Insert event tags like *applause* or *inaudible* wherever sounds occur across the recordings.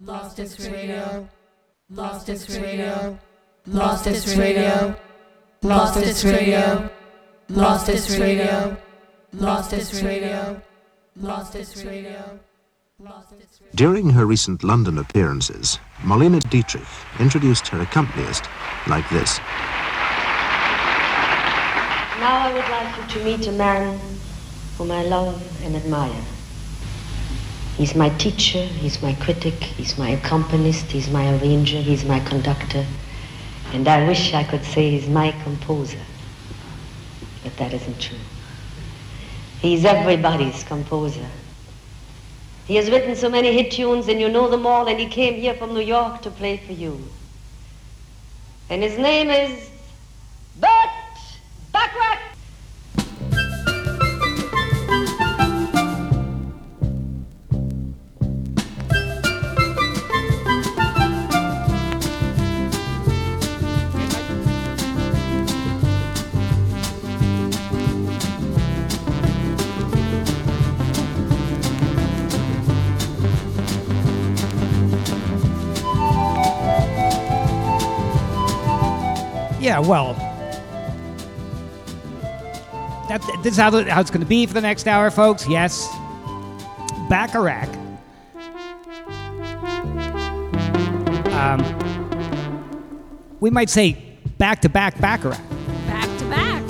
Lost Disc Radio. Lost Disc Radio. Lost Disc Radio. Lost Disc Radio. Lost Disc Radio. Lost Disc Radio. Lost Disc Radio. During her recent London appearances, Marlene Dietrich introduced her accompanist like this. Now I would like you to meet a man whom I love and admire. He's my teacher, he's my critic, he's my accompanist, he's my arranger, he's my conductor, and I wish I could say he's my composer. But that isn't true. He's everybody's composer. He has written so many hit tunes and you know them all, and he came here from New York to play for you. And his name is Burt Bacharach. Yeah, well, that, this is how, the- how it's going to be for the next hour, folks. Yes, Bacharach. Um, we might say back to back Bacharach. Back to back.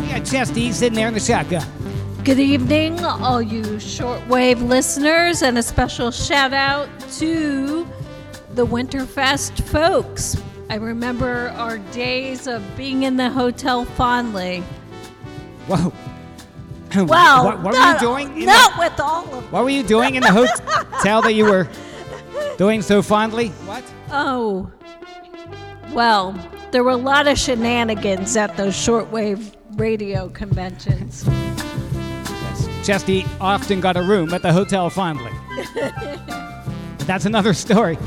We got Chesty sitting there in the shotgun. Good evening, all you shortwave listeners, and a special shout out to the Winterfest folks. I remember our days of being in the hotel fondly. *laughs* Whoa. Well, what, what were not, you doing? in Not the, with all of what were you doing in the hotel that you were doing so fondly? What? Oh, well, there were a lot of shenanigans at those shortwave radio conventions. Chesty often got a room at the hotel fondly. *laughs* That's another story.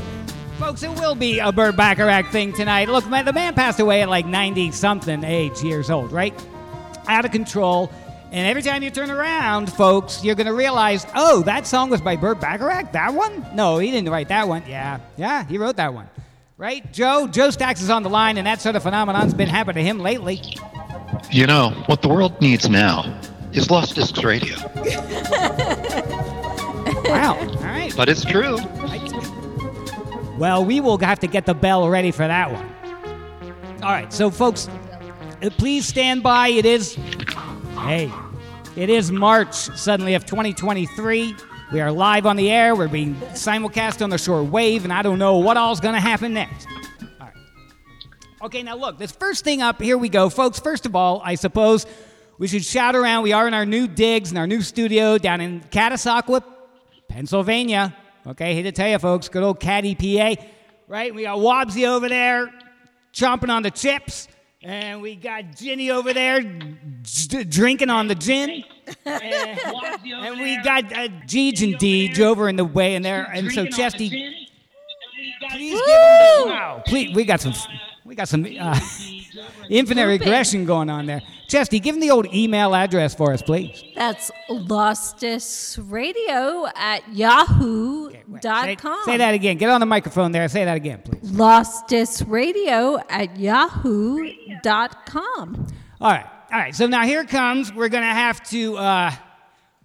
Folks, it will be a Burt Bacharach thing tonight. Look, man, the man passed away at like 90 something age, years old, right? Out of control. And every time you turn around, folks, you're going to realize, oh, that song was by Burt Bacharach? That one? No, he didn't write that one. Yeah, yeah, he wrote that one. Right? Joe? Joe Stacks is on the line, and that sort of phenomenon's been happening to him lately. You know, what the world needs now is Lost Discs Radio. *laughs* Wow. All right. But it's true. Well, we will have to get the bell ready for that one. All right, so folks, uh, please stand by. It is, hey, it is March suddenly of 2023. We are live on the air. We're being simulcast on the short wave, and I don't know what all's going to happen next. All right. Okay, now look, this first thing up, here we go. Folks, first of all, I suppose we should shout around. We are in our new digs in our new studio down in Catasauqua, Pennsylvania. Okay, hate to tell you, folks, good old Caddy PA, right? We got Wobbsy over there chomping on the chips, and we got Ginny over there d- drinking on the gin. and, *laughs* and we got uh, Jeej and Deej over in the way in there, and so Chesty, please give him the wow. Please, we got some, we got some uh, infinite regression going on there. Chesty, give him the old email address for us, please. That's lostdiscsradio at yahoo.com. Say, say that again. Get on the microphone there. Say that again, please. Lostdiscsradio at yahoo.com. All right. All right. So now here comes. We're going to have to. Uh,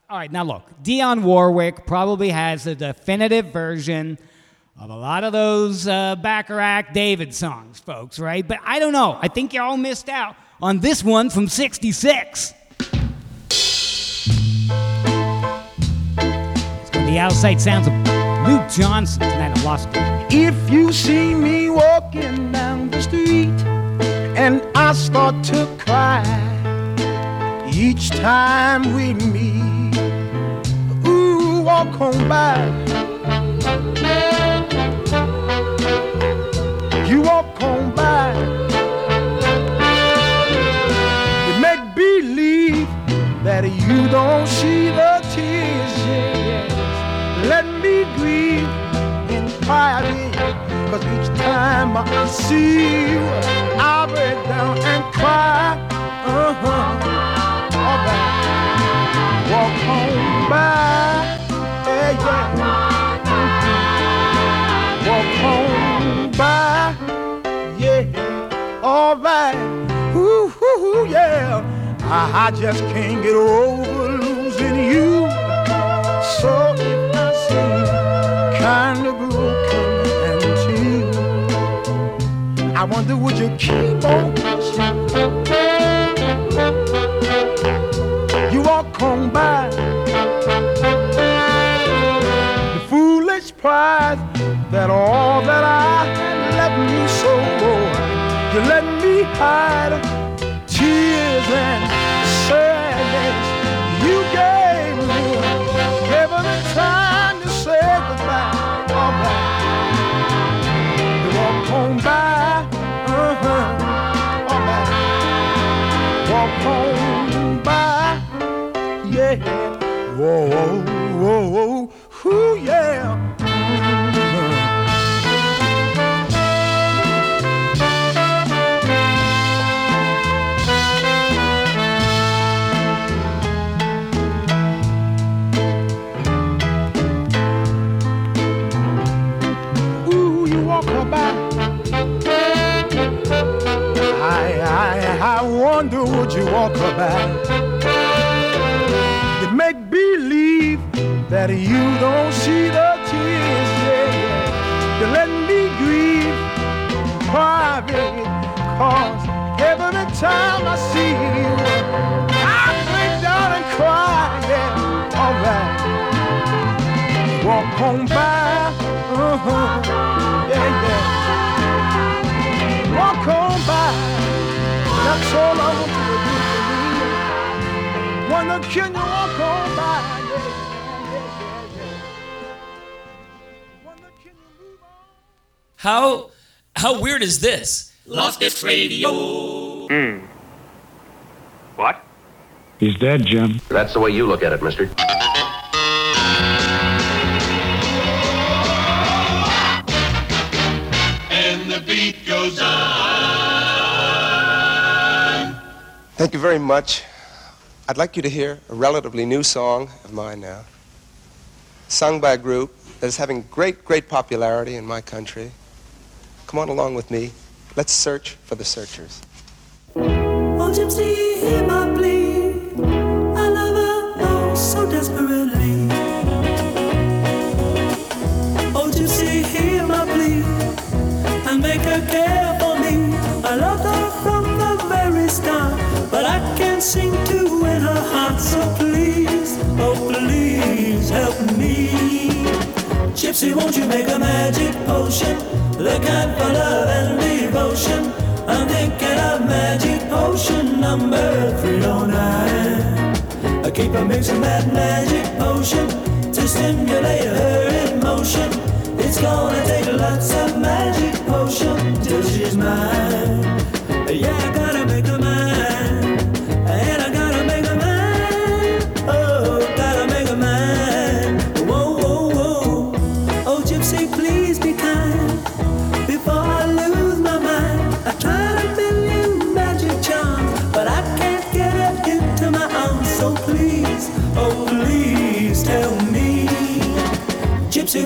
all right. Now look, Dionne Warwick probably has a definitive version of a lot of those uh, Bacharach David songs, folks, right? But I don't know. I think you all missed out on this one from 66. It's got the outside sounds of Lou Johnson tonight. I lost. If you see me walking down the street and I start to cry each time we meet, ooh, walk on by. You walk on by. You make believe that you don't see the tears. Yes. Let me grieve in quietly. Cause each time I see you, I break down and cry. Uh-huh. All right. Walk on by. Yeah, yeah. Alright. Ooh, ooh, ooh, yeah. I, I just can't get over losing you. So if I seem kind of broken and tear, I wonder would you keep on pushing? You walk on by the foolish pride that all that I You let me hide tears and walk her by? You make believe that you don't see the tears, yeah. You let me grieve private, cause every time I see you, I break down and cry, yeah, alright. Walk on by, uh-huh, yeah, yeah. Walk on by, that's all I want yeah. Wonder can you move on? How how weird is this? Lost Discs Radio. Hmm. What? He's dead, Jim. That's the way you look at it, mister. And the beat goes on. Thank you very much. I'd like you to hear a relatively new song of mine now, sung by a group that is having great, great popularity in my country. Come on along with me. Let's search for the searchers. Gypsy, won't you make a magic potion, the kind for love and devotion? I'm thinking of magic potion number 309. I keep on mixing that magic potion to stimulate her emotion. It's gonna take lots of magic potion till she's mine. Yeah, I gotta make her mine.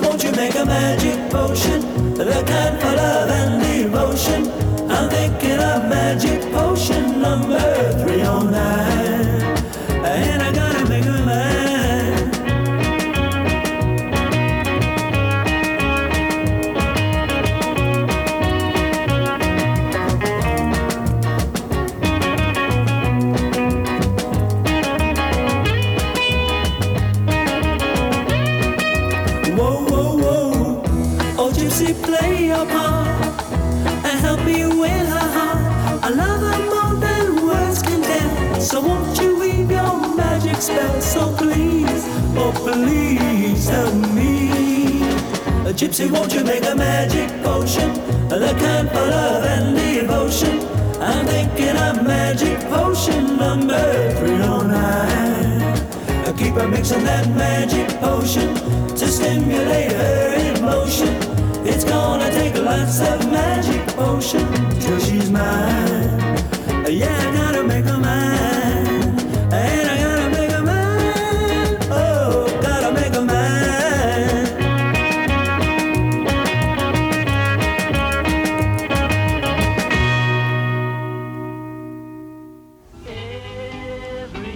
Won't you make a magic potion, the kind for love and devotion? I'm thinking of magic potion number Whoa, whoa, whoa. Oh, Gypsy, play your part and help me win her heart. I love her more than words can tell. So won't you weave your magic spell? So please, oh please help me. Uh, Gypsy, won't you make a magic potion? The kind for love and devotion. I'm thinking a magic potion number 309. I keep on mixing that magic potion stimulator in motion. It's gonna take lots of magic potion till she's mine. Yeah, I gotta make her mine. And I gotta make her mine. Oh, gotta make her mine.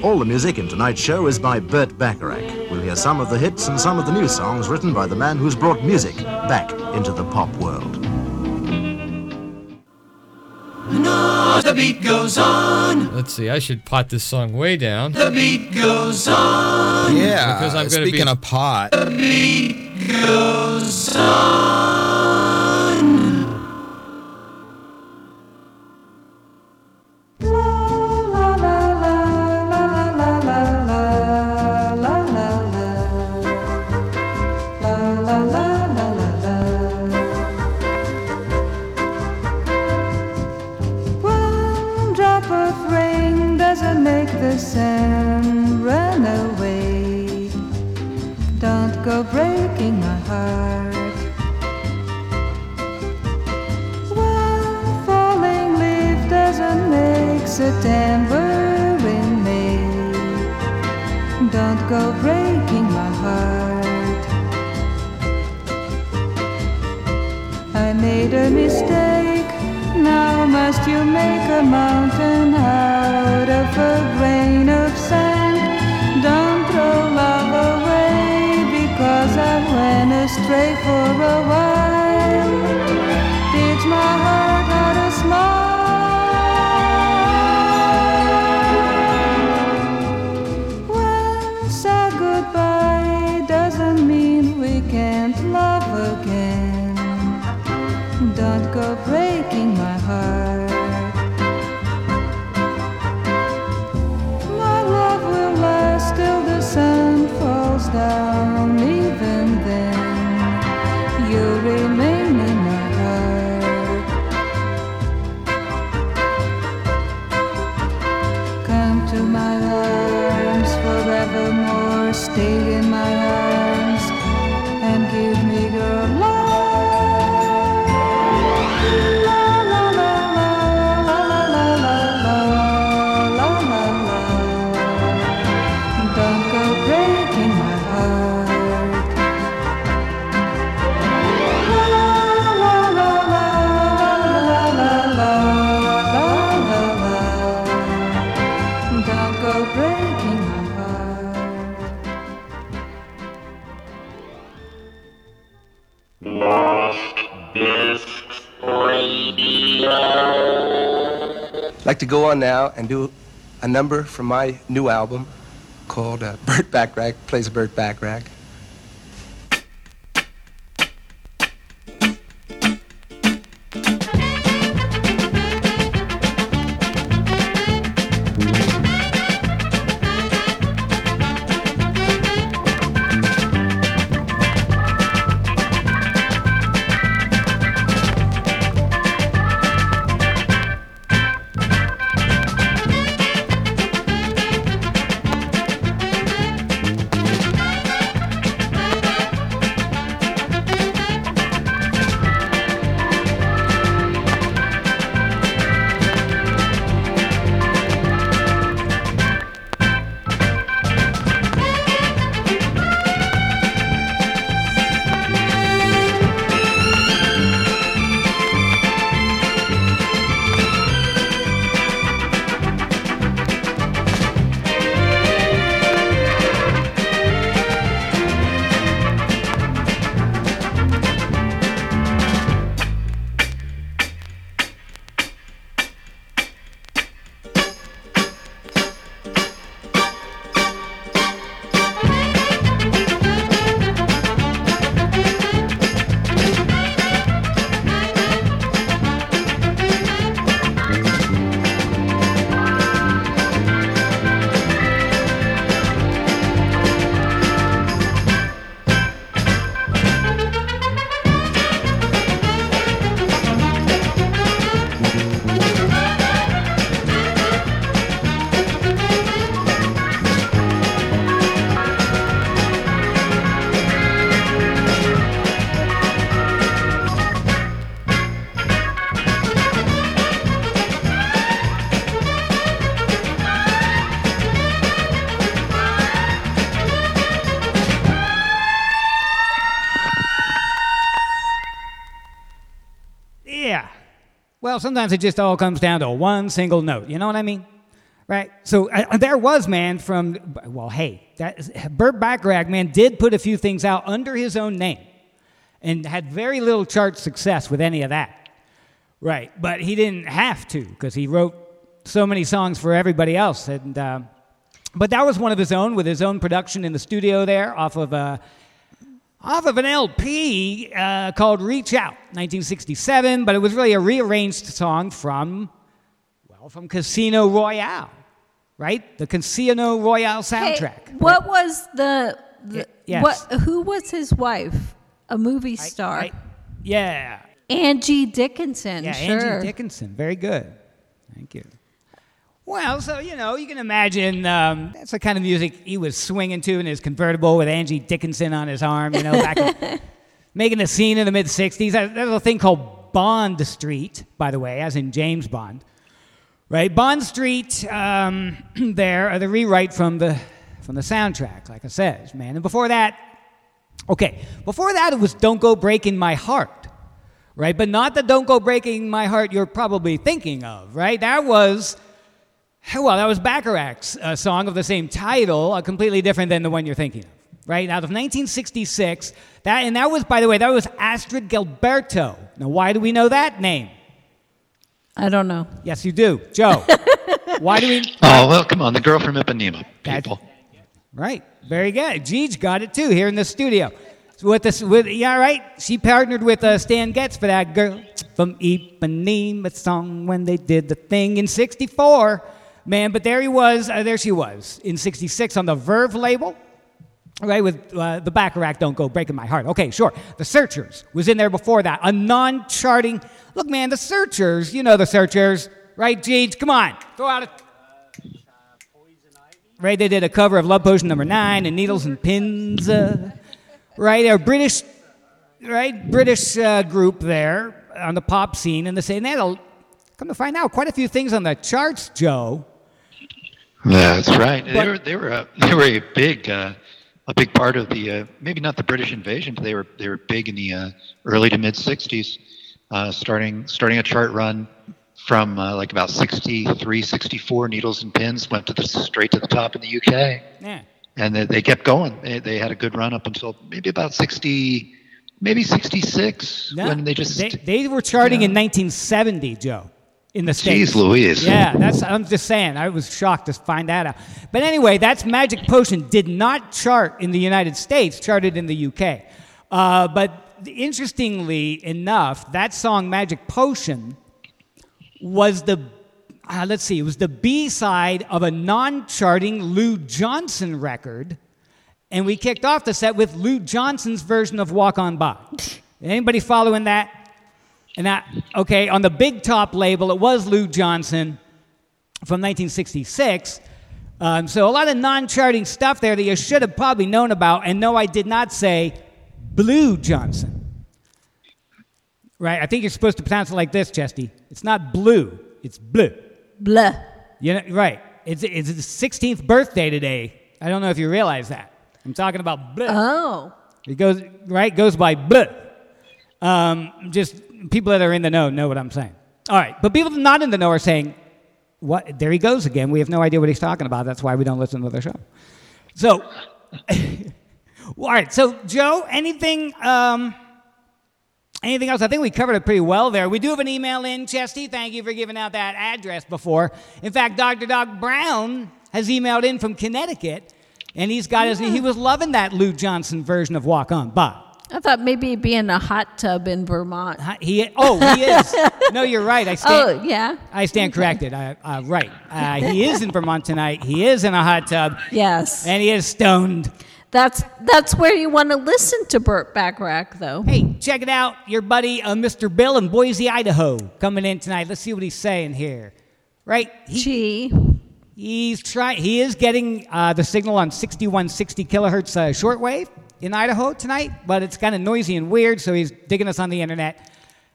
All the music in tonight's show is by Burt Bacharach. We'll some of the hits and some of the new songs written by the man who's brought music back into the pop world. No, the beat goes on. Let's see. I should pot this song way down. The beat goes on. Yeah. Because I'm gonna speaking be- of pot. The beat goes on. September in May. Don't go breaking my heart. I made a mistake. Now must you make a mountain out of a grain of sand? Don't throw love away because I went astray for a while. Teach my heart like to go on now and do a number from my new album called uh, Burt Bacharach Plays Burt Bacharach. Well, sometimes it just all comes down to one single note. You know what I mean? Right. So uh, there was man from well, hey, that Burt Bacharach man did put a few things out under his own name, and had very little chart success with any of that. Right. But he didn't have to because he wrote so many songs for everybody else, and uh, but that was one of his own with his own production in the studio there off of uh, off of an LP uh, called Reach Out, 1967. But it was really a rearranged song from well from Casino Royale, right? The Casino Royale soundtrack. Hey, what was the, the yes. what? Who was his wife? A movie star. Yeah. Angie Dickinson. Yeah, sure. Angie Dickinson. Very good. Thank you. Well, so you know, you can imagine um, that's the kind of music he was swinging to in his convertible with Angie Dickinson on his arm. You know, back in, *laughs* making a scene in the mid '60s. There's a thing called Bond Street, by the way, as in James Bond, right? Bond Street. Um, *clears throat* there, are the rewrite from the from the soundtrack, like I said, man. And before that, okay, before that it was "Don't Go Breaking My Heart." Right, but not the "Don't Go Breaking My Heart" you're probably thinking of, right? That was well, that was Bacharach's uh, song of the same title, uh, completely different than the one you're thinking of, right? Out of 1966, that, and that was, by the way, that was Astrud Gilberto. Now, why do we know that name? I don't know. Yes, you do. Joe, *laughs* why do we? Oh, well, come on. The girl from Ipanema, people. Right. Very good. Jeej got it too here in the studio. So with this, with yeah, right. She partnered with uh, Stan Getz for that girl from Ipanema song when they did the thing in '64. Man, but there he was. Uh, there she was in '66 on the Verve label. Right, with uh, the Bacharach, don't go breaking my heart. Okay, sure. The Searchers was in there before that. A non charting. Look, man, the Searchers, you know the Searchers, right, Jeej? Come on, throw out a. Right, they did a cover of Love Potion number nine and Needles and Pins. Uh, right, a British, right, British uh, group there on the pop scene, and they say, and they had a, come to find out, quite a few things on the charts, Joe. That's right. they were they were a, they were a big uh, a big part of the uh, maybe not the British invasion, but they were they were big in the uh, early to mid '60s, uh, starting starting a chart run from uh, like about 63, 64 needles and pins went to the straight to the top in the UK. Yeah. And they, they kept going. They, they had a good run up until maybe about 60, maybe 66 No, when they just they, they were charting in 1970, Joe, in the states. Louise. Yeah, that's. I'm just saying. I was shocked to find that out. But anyway, that's Magic Potion did not chart in the United States. Charted in the UK. Uh, but interestingly enough, that song Magic Potion was the. Uh, let's see. It was the B side of a non-charting Lou Johnson record. And we kicked off the set with Lou Johnson's version of Walk On By. *laughs* Anybody following that? And that, okay, on the Big Top label, it was Lou Johnson from 1966. Um, so a lot of non charting stuff there that you should have probably known about. And no, I did not say Blue Johnson. Right? I think you're supposed to pronounce it like this, Chesty. It's not blue, it's blue. Blah. You know, right. It's, it's his 16th birthday today. I don't know if you realize that. I'm talking about blue. Oh. It goes right goes by blue. Um, just people that are in the know know what I'm saying. All right, but people not in the know are saying, "What? There he goes again. We have no idea what he's talking about. That's why we don't listen to the show." So, *laughs* all right. So, Joe, anything? Um, Anything else? I think we covered it pretty well there. We do have an email in, Chesty. Thank you for giving out that address before. In fact, Dr. Doc Brown has emailed in from Connecticut, and he's got his. He was loving that Lou Johnson version of Walk On By. I thought maybe he'd be in a hot tub in Vermont. He oh he is. no, you're right. I *laughs* stand. Oh, yeah? I stand corrected. I, uh, right. Uh, he is in Vermont tonight. He is in a hot tub. Yes. And he is stoned. That's that's where you want to listen to Burt Bacharach, though. Hey, check it out. Your buddy, uh, Mr. Bill in Boise, Idaho, coming in tonight. Let's see what he's saying here. Right? He, Gee. He's trying. He is getting uh, the signal on 6160 kilohertz uh, shortwave in Idaho tonight, but it's kind of noisy and weird. So he's digging us on the internet.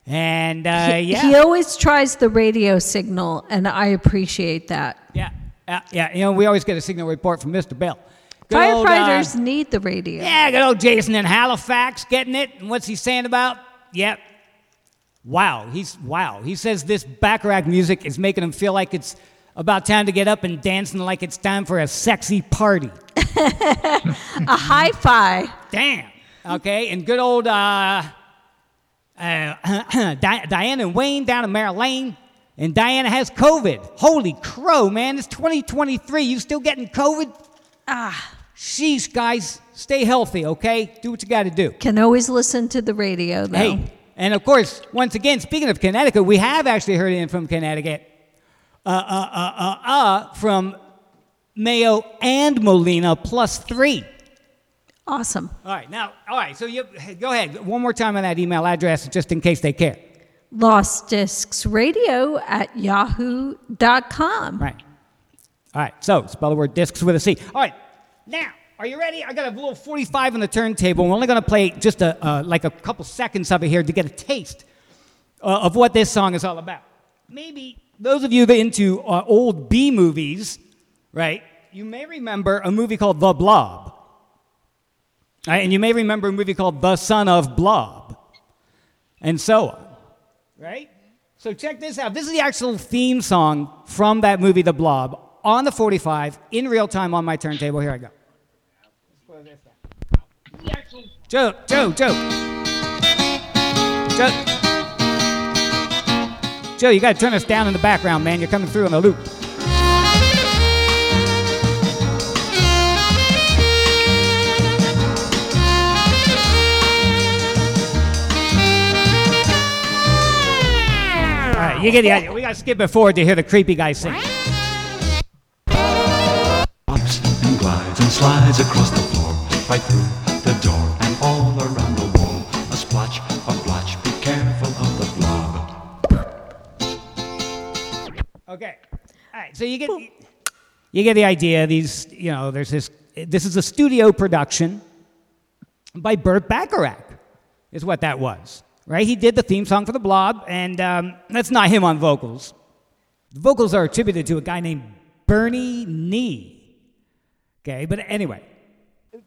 And uh, he, yeah, he always tries the radio signal, and I appreciate that. yeah, yeah, yeah. You know, we always get a signal report from Mr. Bell. Good old, uh, Firefighters need the radio. Yeah, good old Jason in Halifax getting it. And what's he saying about? Yep. Wow, he's wow. He says this Bacharach music is making him feel like it's About time to get up and dancing like it's time for a sexy party. *laughs* a high five. Damn. Okay, and good old uh, uh, *clears throat* Di- Diana and Wayne down in Maryland, And Diana has COVID. Holy crow, man. It's 2023. You still getting COVID? Ah. Sheesh, guys. Stay healthy, okay? Do what you got to do. Can always listen to the radio, though. Hey, and of course, once again, speaking of Connecticut, we have actually heard in from Connecticut, uh, uh, uh, uh, uh, from Mayo and Molina plus three. Awesome. All right, now, all right, so you go ahead. One more time on that email address, just in case they care. Lost Discs Radio at yahoo.com. Right. All right, so spell the word discs with a C. All right, now, are you ready? I got a little 45 on the turntable. We're only going to play just a, uh, like a couple seconds of it here to get a taste uh, of what this song is all about. Maybe those of you that into uh, old B movies, right, you may remember a movie called The Blob. Right, and you may remember a movie called The Son of Blob, and so on. Right? So check this out. This is the actual theme song from that movie, The Blob, on the 45 in real time on my turntable. Here I go. Joe, Joe, Joe. Joe. Joe, you got to turn us down in the background, man. You're coming through on the loop. You get the idea. We got to skip it forward to hear the creepy guy sing. Hops and glides and slides across the floor, right through the door and all around Okay. All right. So you get you get the idea. These, you know, there's this. This is a studio production by Burt Bacharach, is what that was. Right? He did the theme song for The Blob, and um, that's not him on vocals. The vocals are attributed to a guy named Bernie Knee. Okay, but anyway,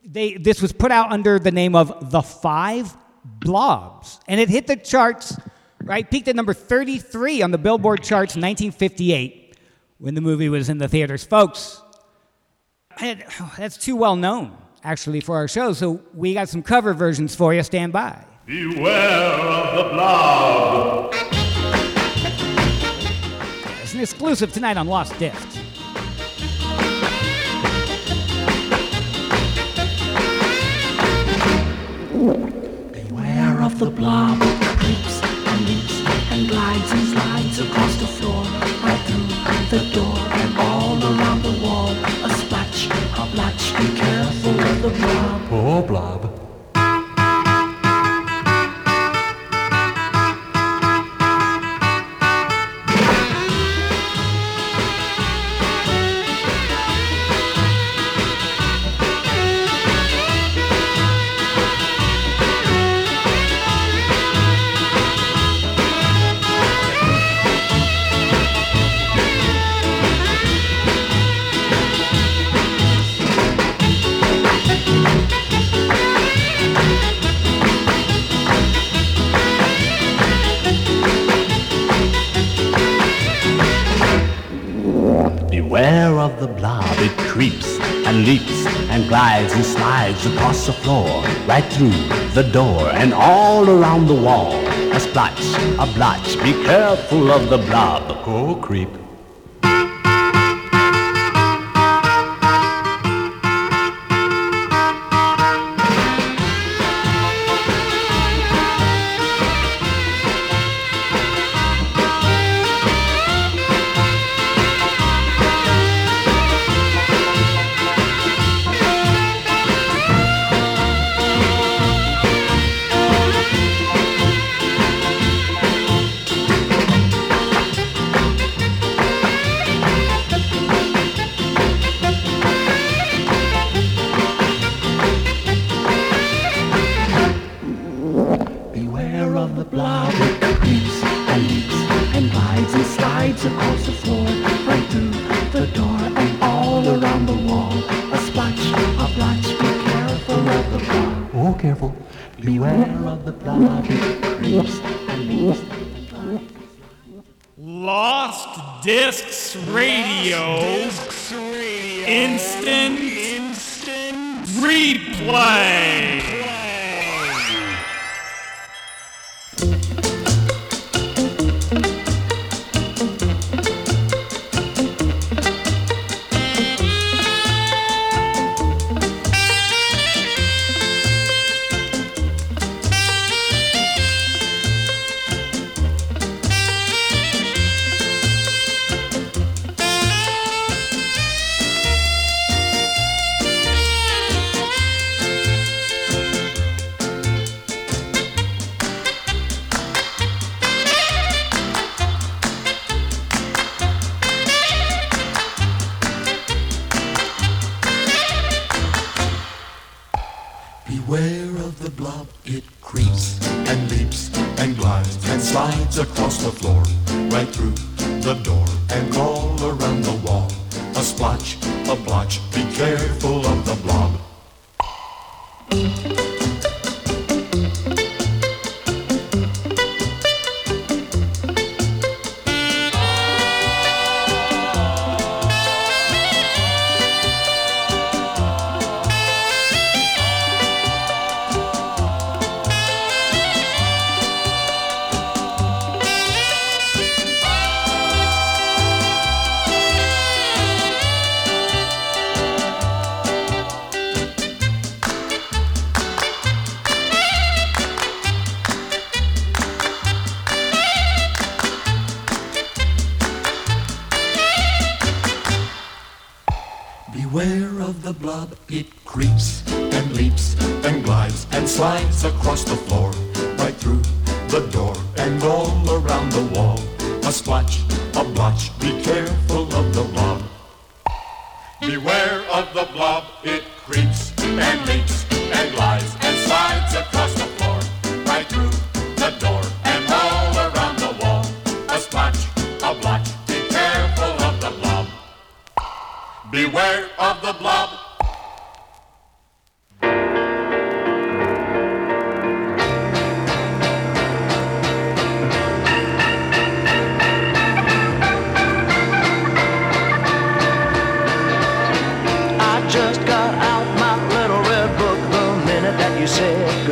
they this was put out under the name of The Five Blobs, and it hit the charts. Right, peaked at number 33 on the Billboard charts in 1958 when the movie was in the theaters, folks. And *sighs* that's too well known, actually, for our show. So we got some cover versions for you. Stand by. Beware of the blob. It's an exclusive tonight on Lost Discs. Beware of the blob glides and slides across the floor, right through the door and all around the wall. A splash, a blotch, be careful of the blob. Poor blob. The blob, it creeps and leaps and glides and slides across the floor, right through the door and all around the wall. A splotch, a blotch, be careful of the blob. Oh, creep. Beware of the blob, it creeps and leaps and glides and slides across the floor, right through the door and all around the wall. A splotch, a blotch, be careful of the blob.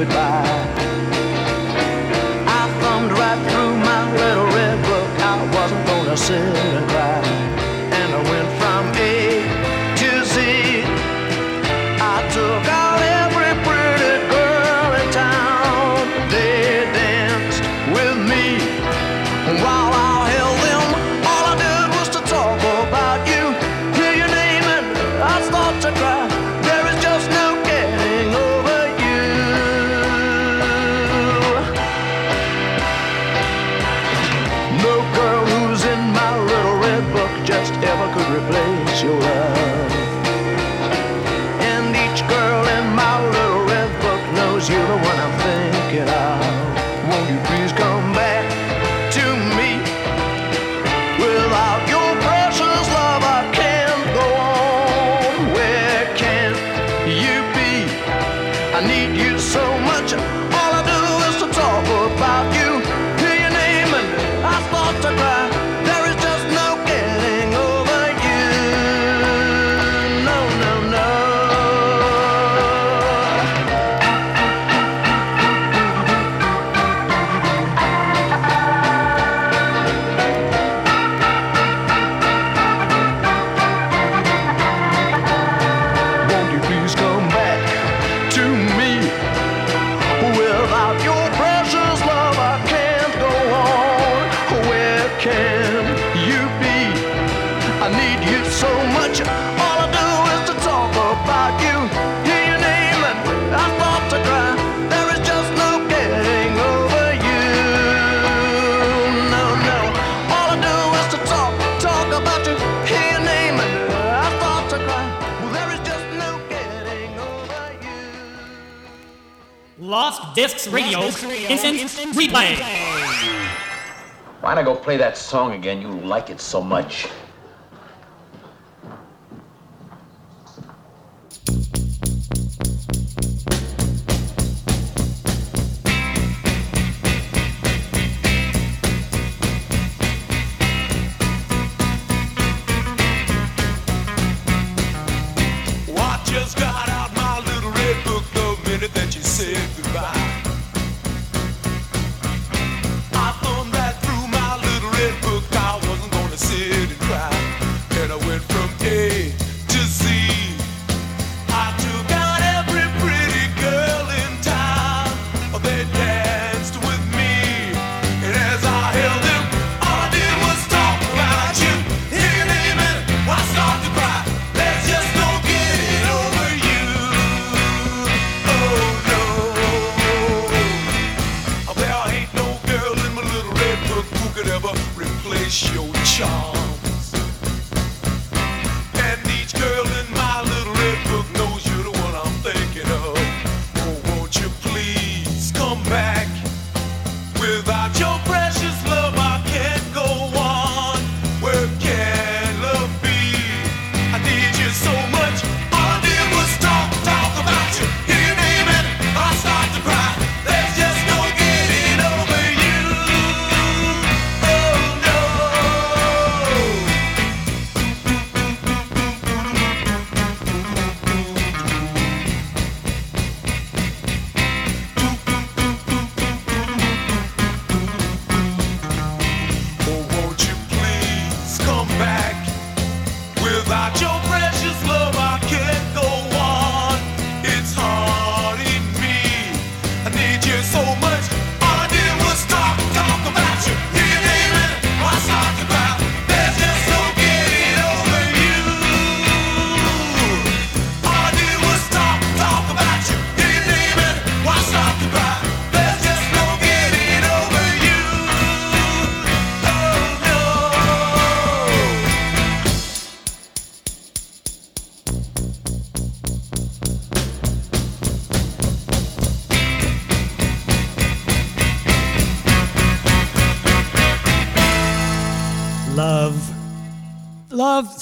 goodbye. Discs Radio, instant, instant replay. Why not go play that song again? You like it so much.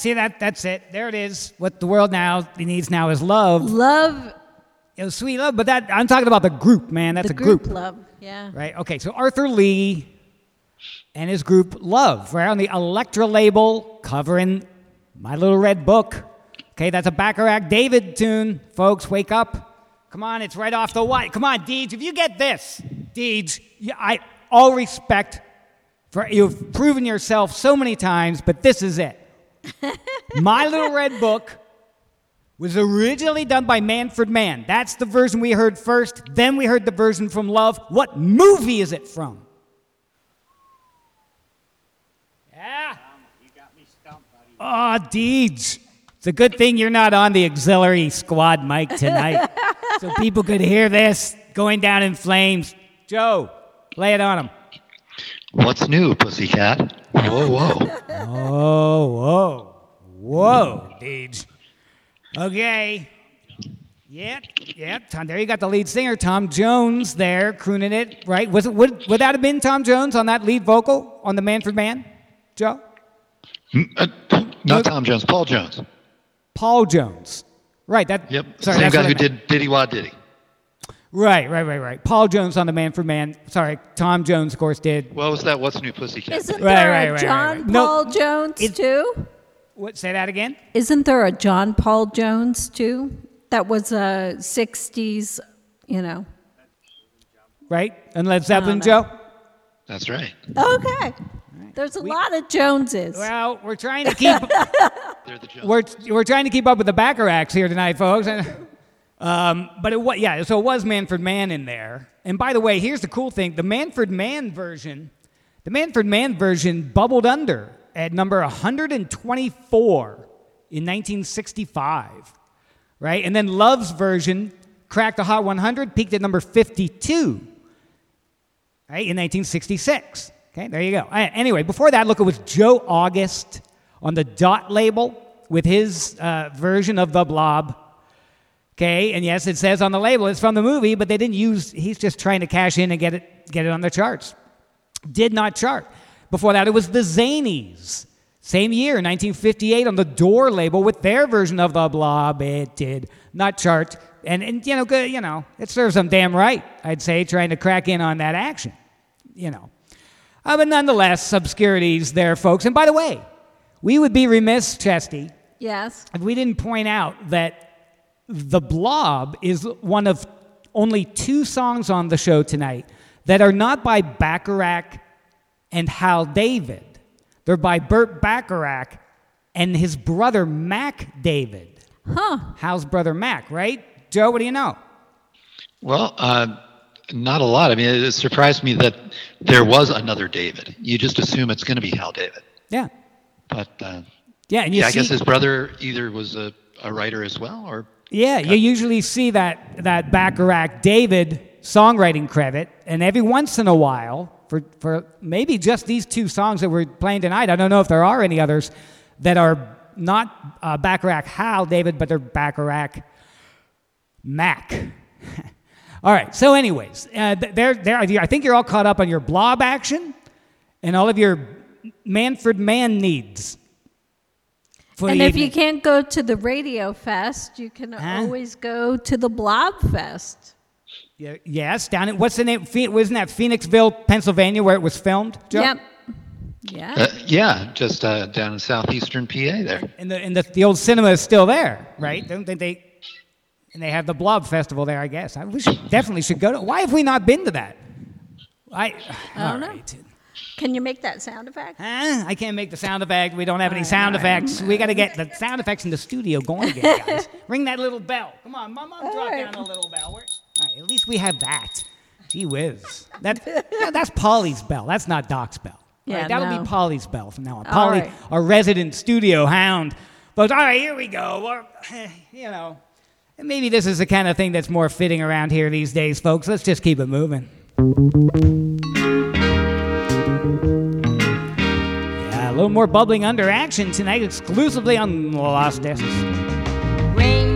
See that? That's it. There it is. What the world now needs now is love. Love. You know, sweet love. But that I'm talking about the group, man. That's the a group. love. Yeah. Right? Okay, so Arthur Lee and his group Love, right on the Elektra label, covering My Little Red Book. Okay, that's a Bacharach David tune. Folks, wake up. Come on, it's right off the white. Come on, Deeds, if you get this, Deeds, you- I all respect for you've proven yourself so many times, but this is it. My Little Red Book was originally done by Manfred Mann. That's the version we heard first. Then we heard the version from Love. What movie is it from? Yeah. Ah, oh, Deej. It's a good thing you're not on the auxiliary squad mic tonight. *laughs* so people could hear this going down in flames. Joe, lay it on them. What's new, pussycat? Whoa, whoa. Oh, whoa. Whoa, Deej. Okay. Yep, yep. Tom, there you got the lead singer, Tom Jones, there crooning it, right? Was it would, would that have been Tom Jones on that lead vocal on the Manfred Mann, Joe? Mm, uh, not Tom Jones, Paul Jones. Paul Jones, right? That Yep. Sorry, Same guy who meant. did Diddy Wah Diddy. Right, right, right, right. Paul Jones on the Manfred Mann. Sorry, Tom Jones, of course, did. What was that? What's new, pussycat? Isn't Right, there right, a right, John right, right. No, Paul Jones too? What? Say that again. Isn't there a John Paul Jones too? That was a '60s, you know. Right? And Led Zeppelin, know. Joe. That's right. Okay. There's a lot of Joneses. Well, we're trying to keep. *laughs* the we're, we're trying to keep up with the Bacharachs here tonight, folks. *laughs* Um, but it was yeah, so it was Manfred Mann in there. And by the way, here's the cool thing: the Manfred Mann version, the Manfred Mann version bubbled under at number 124 in 1965, right? And then Love's version cracked the Hot 100, peaked at number 52, right, in 1966. Okay, there you go. Uh, Anyway, before that, look, it was Joe August on the Dot label with his uh, version of The Blob. Okay, and yes, it says on the label it's from the movie, but they didn't use. He's just trying to cash in and get it get it on the charts. Did not chart. Before that, it was the Zanies. Same year, 1958, on the Dore label with their version of the Blob. It did not chart, and and you know, good, you know, it serves them damn right. I'd say trying to crack in on that action. You know, uh, but nonetheless, obscurities there, folks. And by the way, we would be remiss, Chesty, Yes. if we didn't point out that The Blob is one of only two songs on the show tonight that are not by Bacharach and Hal David. They're by Burt Bacharach and his brother Mack David. Huh. Hal's brother Mack, right? Joe, what do you know? Well, uh, not a lot. I mean, it surprised me that there was another David. You just assume it's going to be Hal David. Yeah. But uh, Yeah, and you yeah, I guess his brother either was a, a writer as well, or Yeah, you usually see that that Bacharach David songwriting credit, and every once in a while, for, for maybe just these two songs that we're playing tonight, I don't know if there are any others that are not uh, Bacharach Hal, David, but they're Bacharach Mack. *laughs* all right, so, anyways, uh, there, there, I think you're all caught up on your blob action and all of your Manfred Mann needs. For and the if you can't go to the Radio Fest, you can always go to the Blob Fest. Yeah, yes, down in what's the name? Phe- Wasn't that Phoenixville, Pennsylvania, where it was filmed? Joe? Yep. Yeah. Uh, yeah, just uh, down in southeastern PA there. And the and the, the old cinema is still there, right? Don't they? they and they have the Blob Festival there, I guess. I, we should definitely should go to. Why have we not been to that? I I don't know. Can you make that sound effect? Huh? I can't make the sound effect. We don't have any sound effects. We got to get the sound effects in the studio going again, guys. *laughs* Ring that little bell. Come on, mom, mom drop down a little bell. We're- all right, at least we have that. Gee whiz. That, yeah, that's Polly's bell. That's not Doc's bell. Yeah, right, that'll no. be Polly's bell from now on. Polly, right. our resident studio hound. But all right, here we go. We're, *sighs* you know, maybe this is the kind of thing that's more fitting around here these days, folks. Let's just keep it moving. Little more bubbling under action tonight, exclusively on Lost Discs. Raindrops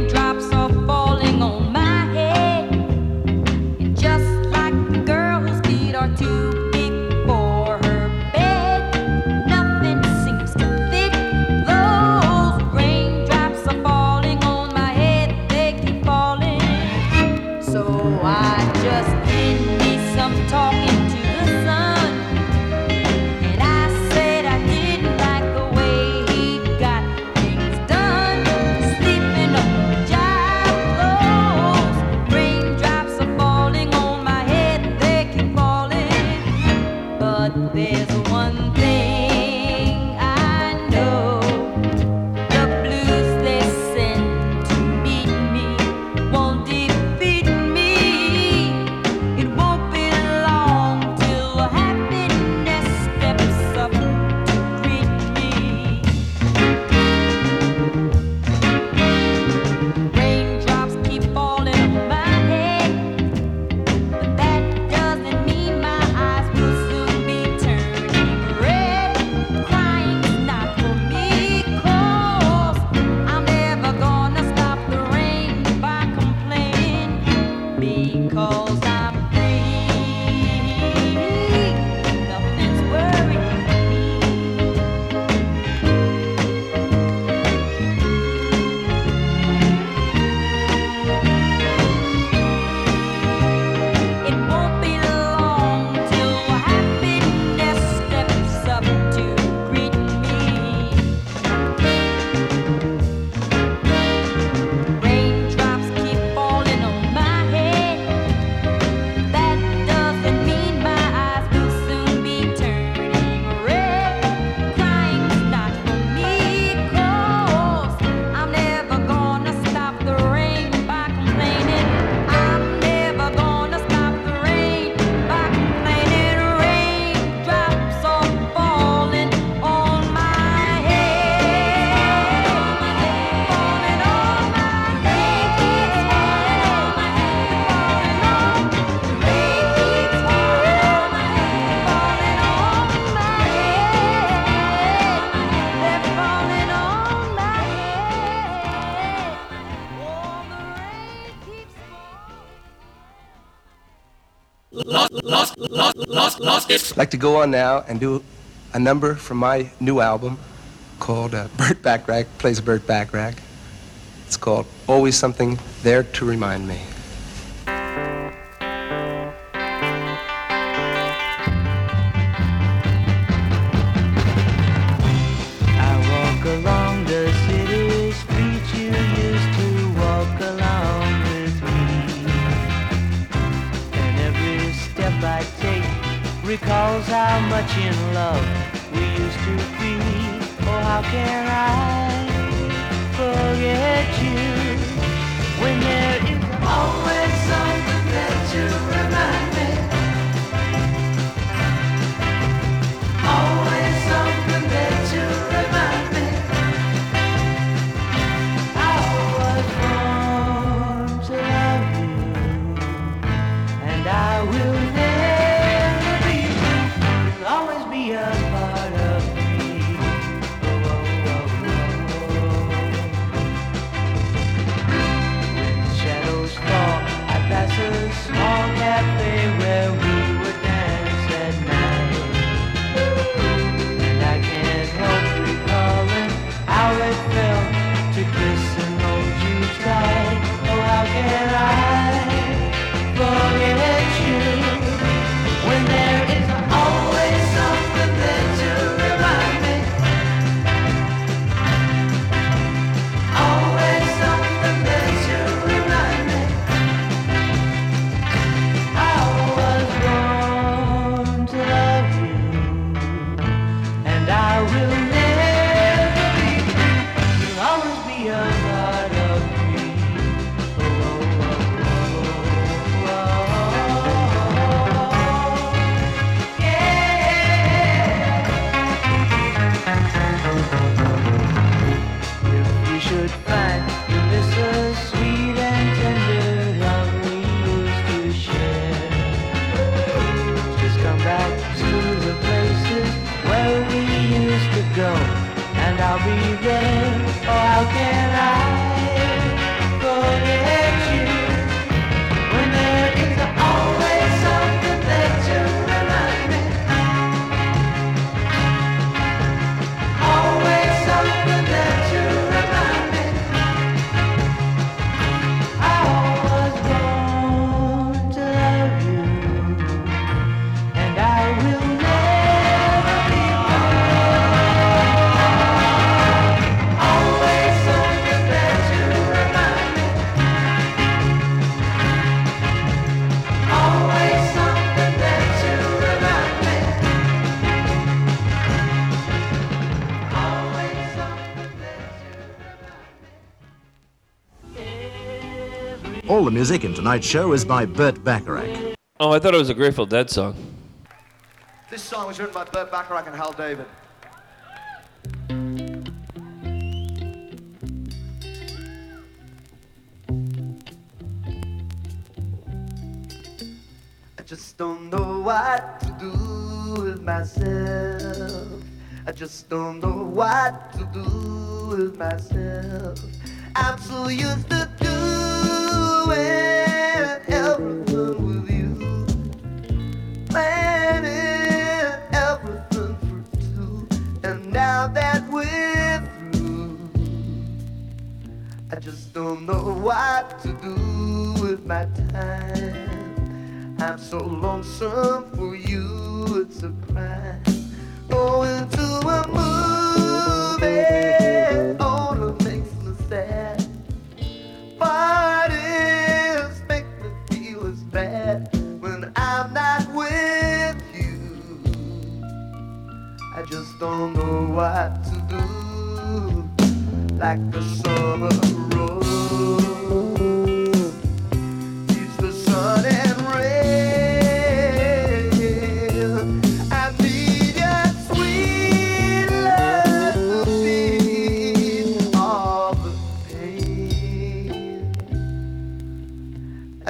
I'd like to go on now and do a number from my new album called uh, Burt Bacharach Plays Burt Bacharach. It's called Always Something There to Remind Me. Music in tonight's show is by Burt Bacharach. Oh, I thought it was a Grateful Dead song. This song was written by Burt Bacharach and Hal David. I just don't know what to do with myself. I just don't know what to do with myself. I'm so used to doing everything with you, planning everything for two. And now that we're through, I just don't know what to do with my time. I'm so lonesome for you, it's a crime. Going to a movie bad when I'm not with you. I just don't know what to do. Like the summer rose,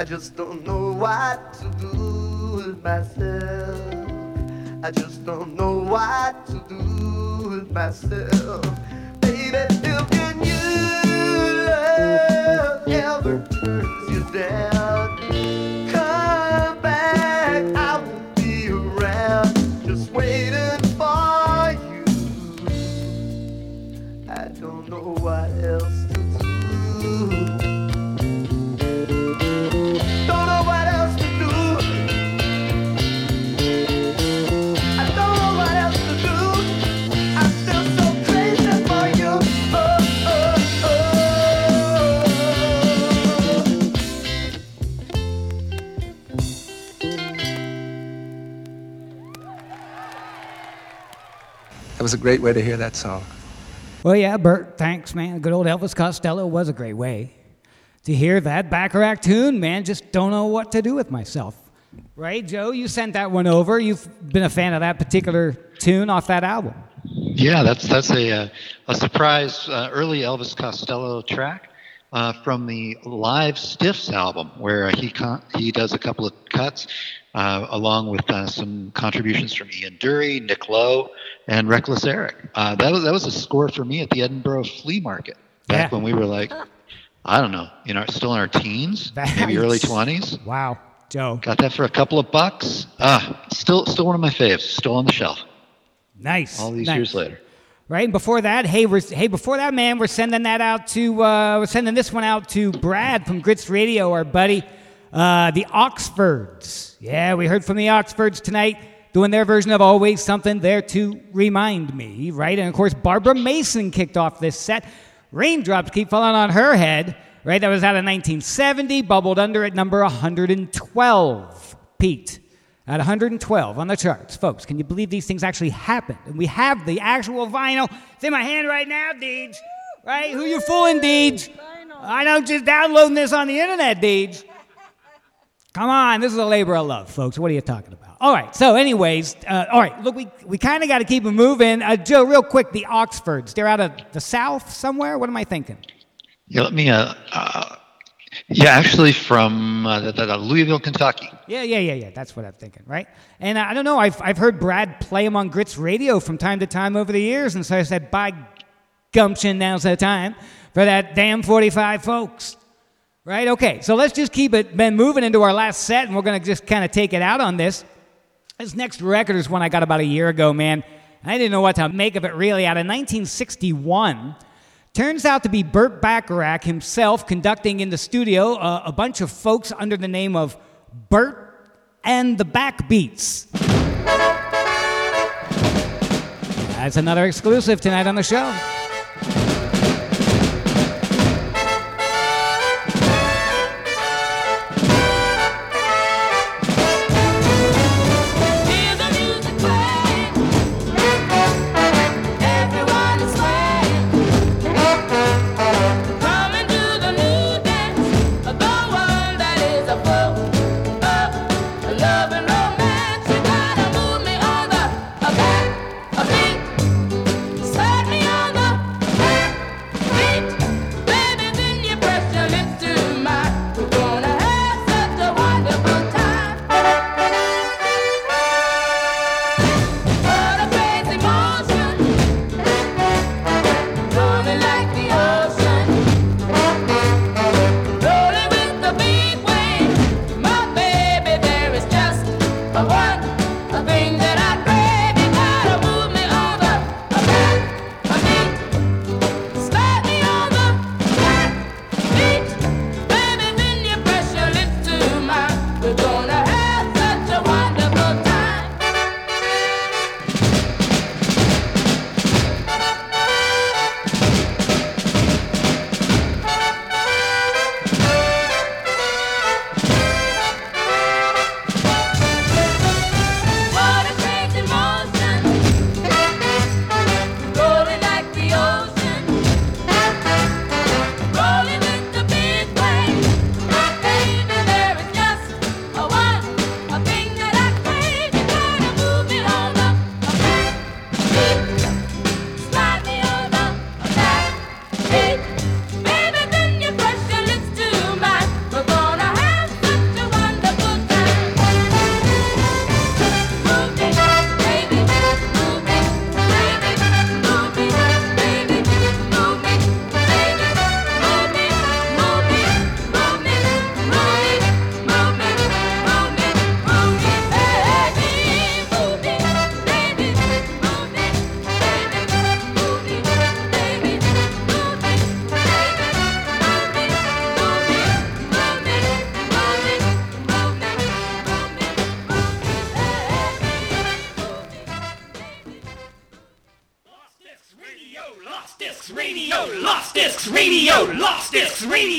just don't know what to do with myself. I just don't know what to do with myself. Baby, if your new love ever turns you down, come back, I won't be around, just waiting for you. I don't know what else a great way to hear that song. Well, yeah, Burt, thanks, man. Good old Elvis Costello was a great way to hear that Bacharach tune, man. Just don't know what to do with myself. Right, Joe? You sent that one over. You've been a fan of that particular tune off that album. Yeah, that's that's a uh, a surprise uh, early Elvis Costello track uh, from the live Stiffs album, where he con- he does a couple of cuts uh, along with uh, some contributions from Ian Dury, Nick Lowe, and Reckless Eric. Uh, that was that was a score for me at the Edinburgh Flea Market back when we were like, I don't know, you know, still in our teens, maybe early twenties. Wow, Joe. Got that for a couple of bucks. Ah, still still one of my faves. Still on the shelf. Nice. All these nice. years later. Right, and before that, hey, we're, hey, before that, man, we're sending that out to, uh, we're sending this one out to Brad from Grits Radio, our buddy, uh, the Oxfords. Yeah, we heard from the Oxfords tonight, doing their version of Always Something There to Remind Me, right? And of course, Barbara Mason kicked off this set. Raindrops keep falling on her head, right? That was out of 1970, bubbled under at number 112, Pete. At 112 on the charts. Folks, can you believe these things actually happened? And we have the actual vinyl. It's in my hand right now, Deej. Right? Who you fooling, Deej? I know, just downloading this on the internet, Deej. Come on, this is a labor of love, folks. What are you talking about? All right, so, anyways, uh, all right, look, we, we kind of got to keep it moving. Uh, Joe, real quick, the Oxfords, they're out of the South somewhere? What am I thinking? Yeah, let me. Uh, uh, yeah, actually from uh, the, the Louisville, Kentucky. Yeah, yeah, yeah, yeah. That's what I'm thinking, right? And I don't know. I've, I've heard Brad play him on Grits Radio from time to time over the years, and so I said, by gumption, now's the time for that damn 45, folks. Right? Okay, so let's just keep it been moving into our last set, and we're going to just kind of take it out on this. This next record is one I got about a year ago, man. I didn't know what to make of it really. Out of 1961, turns out to be Burt Bacharach himself conducting in the studio uh, a bunch of folks under the name of Burt and the Backbeats. That's another exclusive tonight on the show.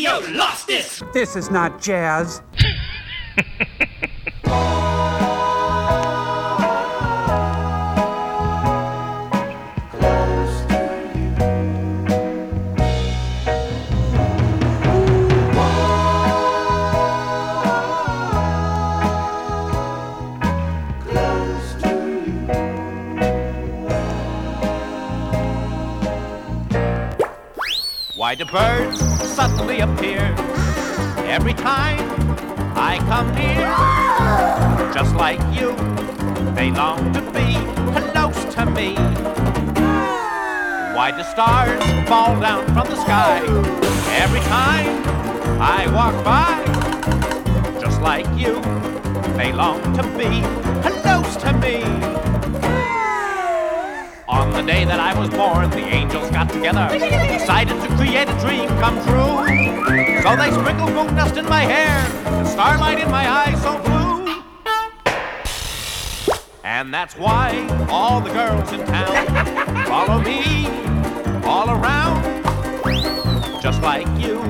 Radio, Lost Discs. This is not jazz. Why do birds suddenly appear every time I come near? Just like you, they long to be close to me. Why do stars fall down from the sky every time I walk by? Just like you, they long to be close to me. The day that I was born, the angels got together, decided to create a dream come true. So they sprinkled moon dust in my hair, and starlight in my eyes so blue. And that's why all the girls in town follow me all around. Just like you,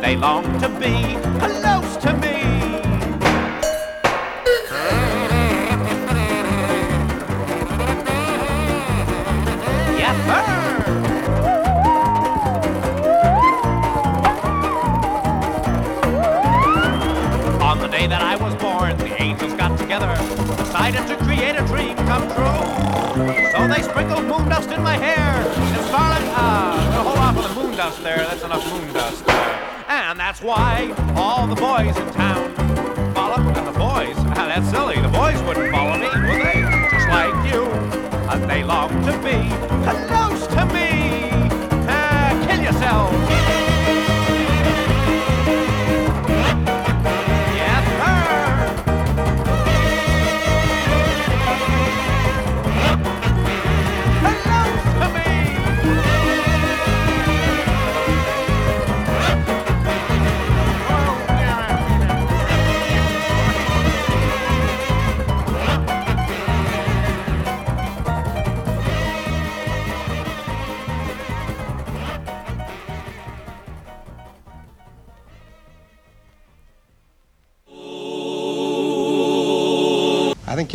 they long to be close to me. The angels got together, decided to create a dream come true. So they sprinkled moon dust in my hair and starlight. Ah, uh, hold off on the moon dust there. That's enough moon dust there. And that's why all the boys in town follow. And the boys, ah, *laughs* that's silly. The boys wouldn't follow me, would they? Just like you, and they long to be close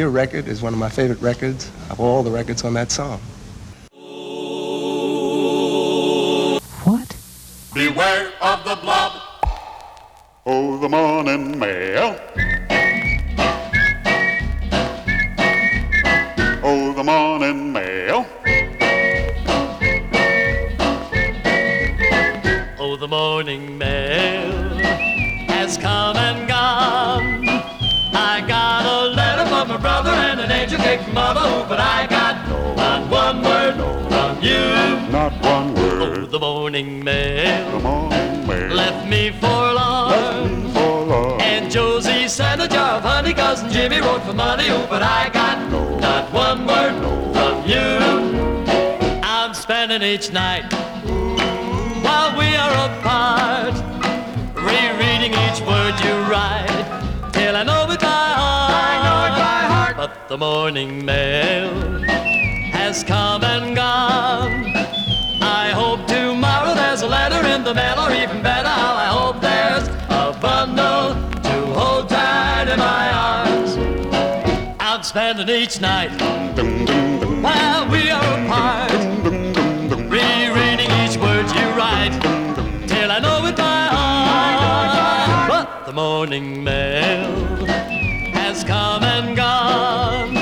your record is one of my favorite records of all the records on that song. Spending each night while we are apart, rereading each word you write till I know it by heart. I know it by heart. But the morning mail has come and gone. I hope tomorrow there's a letter in the mail, or even better, I hope there's a bundle to hold tight in my arms. I'm spending each night while we are apart, the morning mail has come and gone.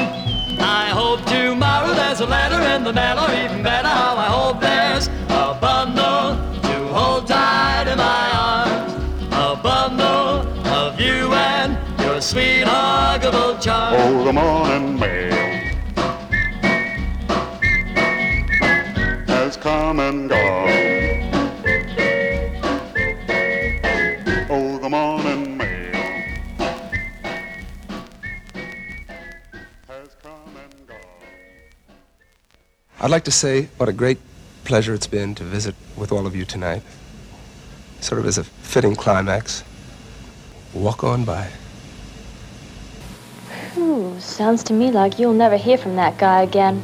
I hope tomorrow there's a letter in the mail, or even better, how I hope there's a bundle to hold tight in my arms. A bundle of you and your sweet huggable charm. Oh, the morning mail has come and gone. I'd like to say what a great pleasure it's been to visit with all of you tonight. Sort of as a fitting climax. Walk on by. Ooh, sounds to me like you'll never hear from that guy again.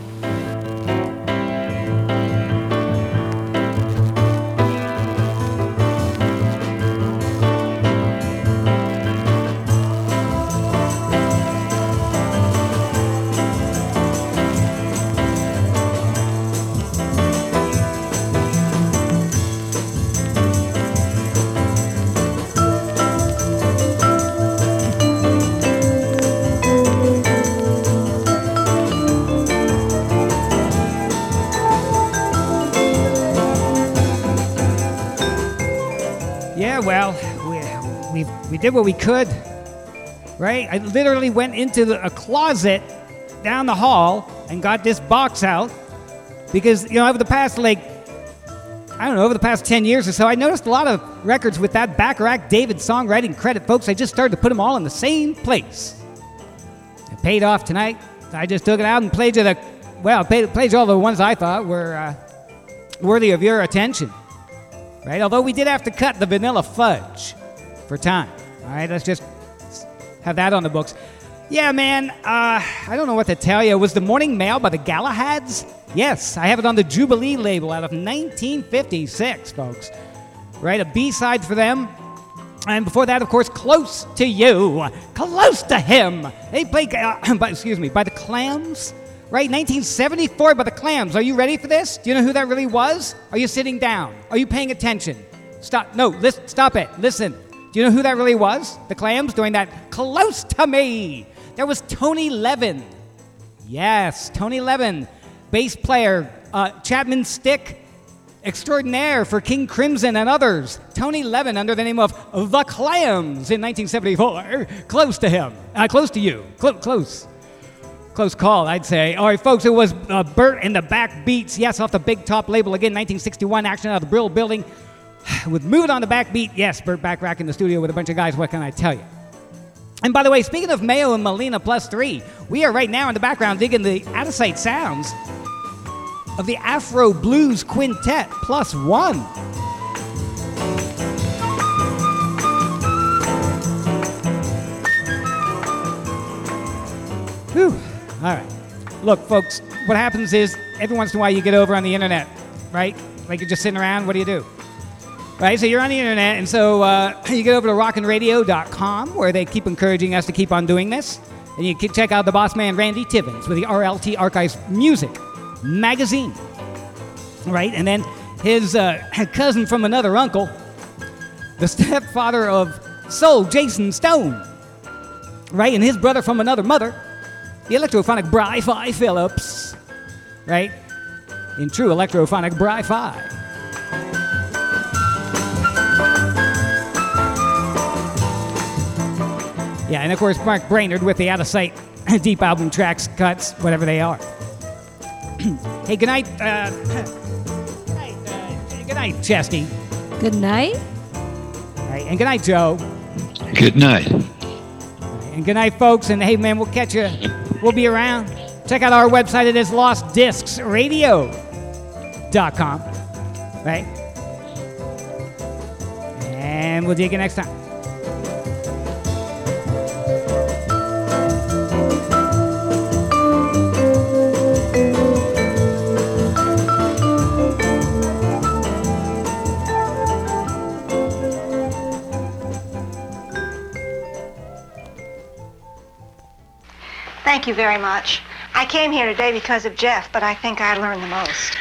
We, did what we could, right? I literally went into the, a closet down the hall and got this box out because, you know, over the past, like, I don't know, over the past 10 years or so, I noticed a lot of records with that Bacharach David songwriting credit, folks. I just started to put them all in the same place. It paid off tonight. I just took it out and played you the, well, played, played you all the ones I thought were uh, worthy of your attention right? Although we did have to cut the vanilla fudge for time. All right, let's just have that on the books. Yeah, man, uh, I don't know what to tell you. Was the Morning Mail by the Galahads? Yes, I have it on the Jubilee label out of 1956, folks. Right, a B side for them. And before that, of course, Close to You. Close to Him. They play, uh, *clears throat* by, excuse me, by the Clams. Right, 1974 by the Clams. Are you ready for this? Do you know who that really was? Are you sitting down? Are you paying attention? Stop. No, listen, stop it. Listen. Do you know who that really was? The Clams doing that close to me. There was Tony Levin. Yes, Tony Levin, bass player, uh, Chapman Stick extraordinaire for King Crimson and others. Tony Levin under the name of The Clams in 1974. Close to him. Uh, close to you. Clo- close. Close call, I'd say. All right, folks, it was uh, Burt and the Backbeats. Yes, off the Big Top label again, 1961, action out of the Brill Building. *sighs* With Moving on the Backbeat, yes, Burt Bacharach in the studio with a bunch of guys. What can I tell you? And by the way, speaking of Mayo and Molina plus three, we are right now in the background digging the out of sight sounds of the Afro Blues Quintet plus one. Whew. All right. Look, folks, what happens is every once in a while you get over on the internet, right? Like you're just sitting around, what do you do? Right? So you're on the internet, and so uh, *clears throat* you get over to rockinradio.com where they keep encouraging us to keep on doing this. And you can check out the boss man Randy Tivins with the RLT Archives Music magazine. Right? And then his uh, *clears throat* cousin from another uncle, the *laughs* stepfather of Soul, Jason Stone. Right? And his brother from another mother, the electrophonic Bry Fi Phillips. Right? In true electrophonic Bry Fi. Yeah, and of course, Mark Brainerd with the out of sight *clears throat* deep album tracks, cuts, whatever they are. *clears throat* hey, good night. Uh, *clears throat* good night, uh, good night, Chesty. Good night. All right, and good night, Joe. Good night. And good night, folks. And hey, man, we'll catch you. We'll be around. Check out our website. It is lostdiscsradio.com. Right? And we'll dig you next time. Thank you very much. I came here today because of Jeff, but I think I learned the most.